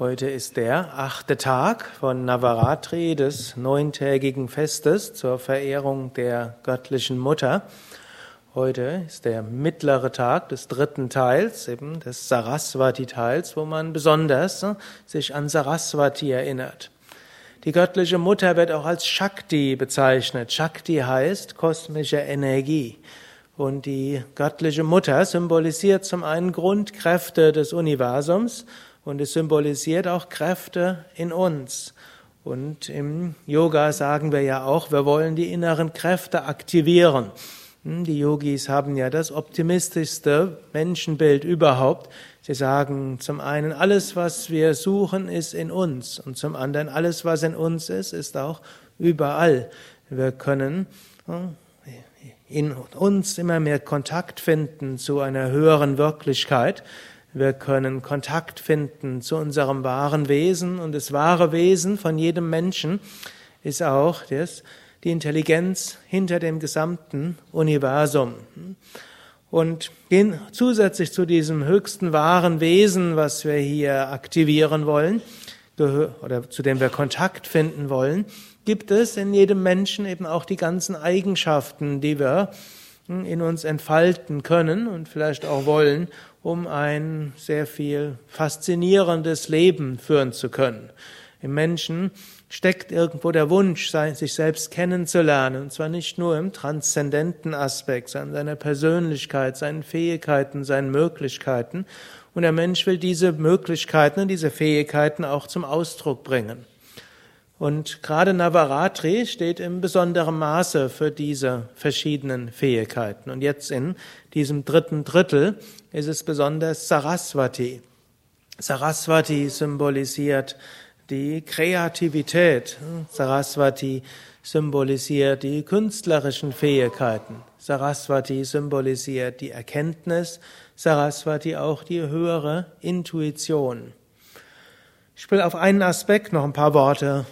Heute ist der achte Tag von Navaratri, des neuntägigen Festes zur Verehrung der göttlichen Mutter. Heute ist der mittlere Tag des dritten Teils, eben des Saraswati-Teils, wo man besonders äh, sich an Saraswati erinnert. Die göttliche Mutter wird auch als Shakti bezeichnet. Shakti heißt kosmische Energie. Und die göttliche Mutter symbolisiert zum einen Grundkräfte des Universums und es symbolisiert auch Kräfte in uns. Und im Yoga sagen wir ja auch, wir wollen die inneren Kräfte aktivieren. Hm, die Yogis haben ja das optimistischste Menschenbild überhaupt. Sie sagen zum einen, alles, was wir suchen, ist in uns. Und zum anderen, alles, was in uns ist, ist auch überall. Wir können hm, in uns immer mehr Kontakt finden zu einer höheren Wirklichkeit. Wir können Kontakt finden zu unserem wahren Wesen und das wahre Wesen von jedem Menschen ist auch das, die Intelligenz hinter dem gesamten Universum. Und zusätzlich zu diesem höchsten wahren Wesen, was wir hier aktivieren wollen, oder zu dem wir Kontakt finden wollen, gibt es in jedem Menschen eben auch die ganzen Eigenschaften, die wir in uns entfalten können und vielleicht auch wollen, um ein sehr viel faszinierendes Leben führen zu können. Im Menschen steckt irgendwo der Wunsch, sich selbst kennenzulernen, und zwar nicht nur im transzendenten Aspekt, sondern seiner Persönlichkeit, seinen Fähigkeiten, seinen Möglichkeiten. Und der Mensch will diese Möglichkeiten und diese Fähigkeiten auch zum Ausdruck bringen. Und gerade Navaratri steht im besonderen Maße für diese verschiedenen Fähigkeiten. Und jetzt in diesem dritten Drittel ist es besonders Saraswati. Saraswati symbolisiert die Kreativität. Saraswati symbolisiert die künstlerischen Fähigkeiten. Saraswati symbolisiert die Erkenntnis. Saraswati auch die höhere Intuition. Ich will auf einen Aspekt noch ein paar Worte,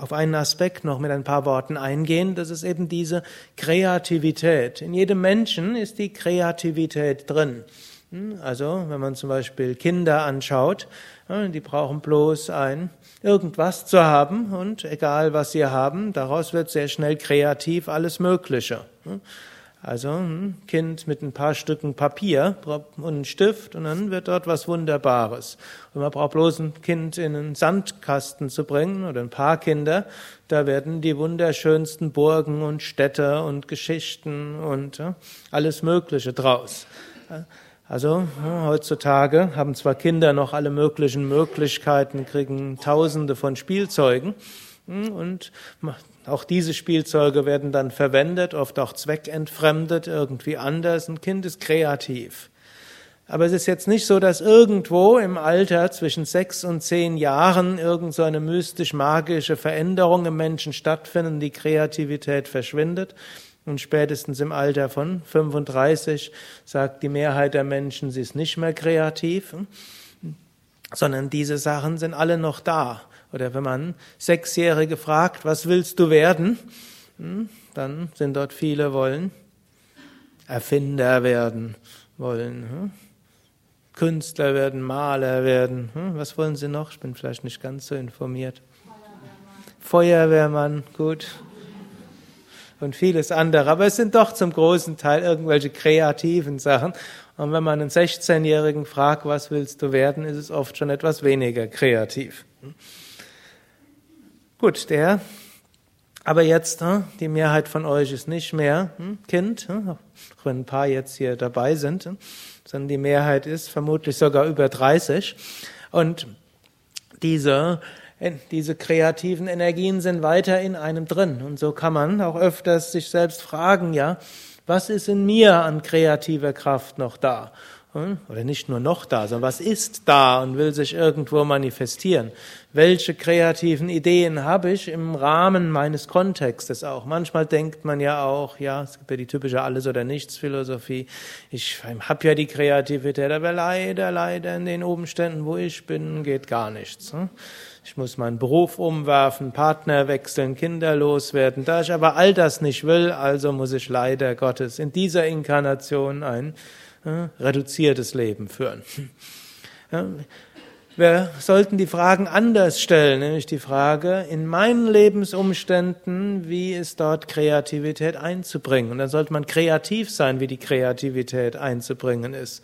auf einen Aspekt noch mit ein paar Worten eingehen. Das ist eben diese Kreativität. In jedem Menschen ist die Kreativität drin. Hm, also, wenn man zum Beispiel Kinder anschaut, die brauchen bloß ein irgendwas zu haben und egal was sie haben, daraus wird sehr schnell kreativ alles Mögliche. Hm, also ein Kind mit ein paar Stücken Papier und einen Stift und dann wird dort was Wunderbares. Und man braucht bloß ein Kind in einen Sandkasten zu bringen oder ein paar Kinder, da werden die wunderschönsten Burgen und Städte und Geschichten und alles Mögliche draus. Also heutzutage haben zwar Kinder noch alle möglichen Möglichkeiten, kriegen Tausende von Spielzeugen hm, und auch diese Spielzeuge werden dann verwendet, oft auch zweckentfremdet, irgendwie anders. Ein Kind ist kreativ. Aber es ist jetzt nicht so, dass irgendwo im Alter zwischen sechs und zehn Jahren irgend so eine mystisch-magische Veränderung im Menschen stattfindet die Kreativität verschwindet. Und spätestens im Alter von 35 sagt die Mehrheit der Menschen, sie ist nicht mehr kreativ, sondern diese Sachen sind alle noch da. Oder wenn man Sechsjährige fragt, was willst du werden? Hm, dann sind dort viele wollen Erfinder werden, wollen hm, Künstler werden, Maler werden. Hm, was wollen sie noch? Ich bin vielleicht nicht ganz so informiert. Feuerwehrmann, gut. Und vieles andere. Aber es sind doch zum großen Teil irgendwelche kreativen Sachen. Und wenn man einen 16-Jährigen fragt, was willst du werden, ist es oft schon etwas weniger kreativ. Gut, der, aber jetzt, hm, die Mehrheit von euch ist nicht mehr hm, Kind, hm, auch wenn ein paar jetzt hier dabei sind, sondern die Mehrheit ist vermutlich sogar über 30. Und diese, diese kreativen Energien sind weiter in einem drin. Und so kann man auch öfters sich selbst fragen, ja, was ist in mir an kreativer Kraft noch da? Hm? Oder nicht nur noch da, sondern was ist da und will sich irgendwo manifestieren? Welche kreativen Ideen habe ich im Rahmen meines Kontextes auch? Manchmal denkt man ja auch, ja, es gibt ja die typische Alles- oder Nichts-Philosophie. Ich habe ja die Kreativität, aber leider, leider in den Umständen, wo ich bin, geht gar nichts. Hm? Ich muss meinen Beruf umwerfen, Partner wechseln, Kinder loswerden. Da ich aber all das nicht will, also muss ich leider Gottes in dieser Inkarnation ein reduziertes Leben führen. Wir sollten die Fragen anders stellen, nämlich die Frage, in meinen Lebensumständen, wie ist dort Kreativität einzubringen? Und dann sollte man kreativ sein, wie die Kreativität einzubringen ist.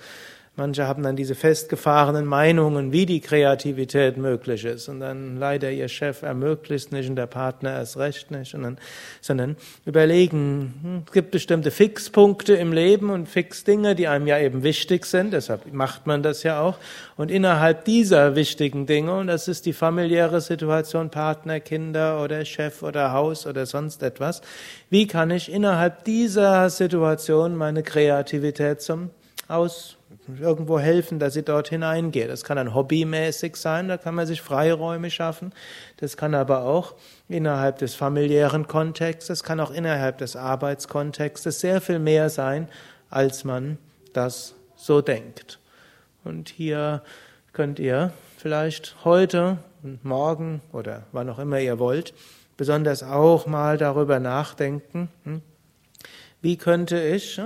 Manche haben dann diese festgefahrenen Meinungen, wie die Kreativität möglich ist. Und dann leider ihr Chef ermöglicht nicht und der Partner erst recht nicht. Und dann, sondern überlegen, hm, es gibt bestimmte Fixpunkte im Leben und Fixdinge, die einem ja eben wichtig sind. Deshalb macht man das ja auch. Und innerhalb dieser wichtigen Dinge, und das ist die familiäre Situation, Partner, Kinder oder Chef oder Haus oder sonst etwas, wie kann ich innerhalb dieser Situation meine Kreativität zum Aus irgendwo helfen, dass sie dort hineingeht. Das kann dann hobbymäßig sein, da kann man sich Freiräume schaffen. Das kann aber auch innerhalb des familiären Kontextes, kann auch innerhalb des Arbeitskontextes sehr viel mehr sein, als man das so denkt. Und hier könnt ihr vielleicht heute und morgen oder wann auch immer ihr wollt, besonders auch mal darüber nachdenken, hm, wie könnte ich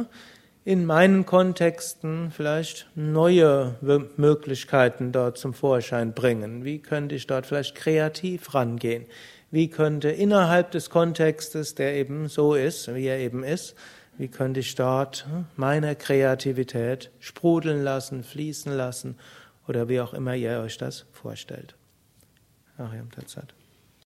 in meinen Kontexten vielleicht neue Möglichkeiten dort zum Vorschein bringen? Wie könnte ich dort vielleicht kreativ rangehen? Wie könnte innerhalb des Kontextes, der eben so ist, wie er eben ist, wie könnte ich dort hm, meine Kreativität sprudeln lassen, fließen lassen oder wie auch immer ihr euch das vorstellt? Ariam Tatsat.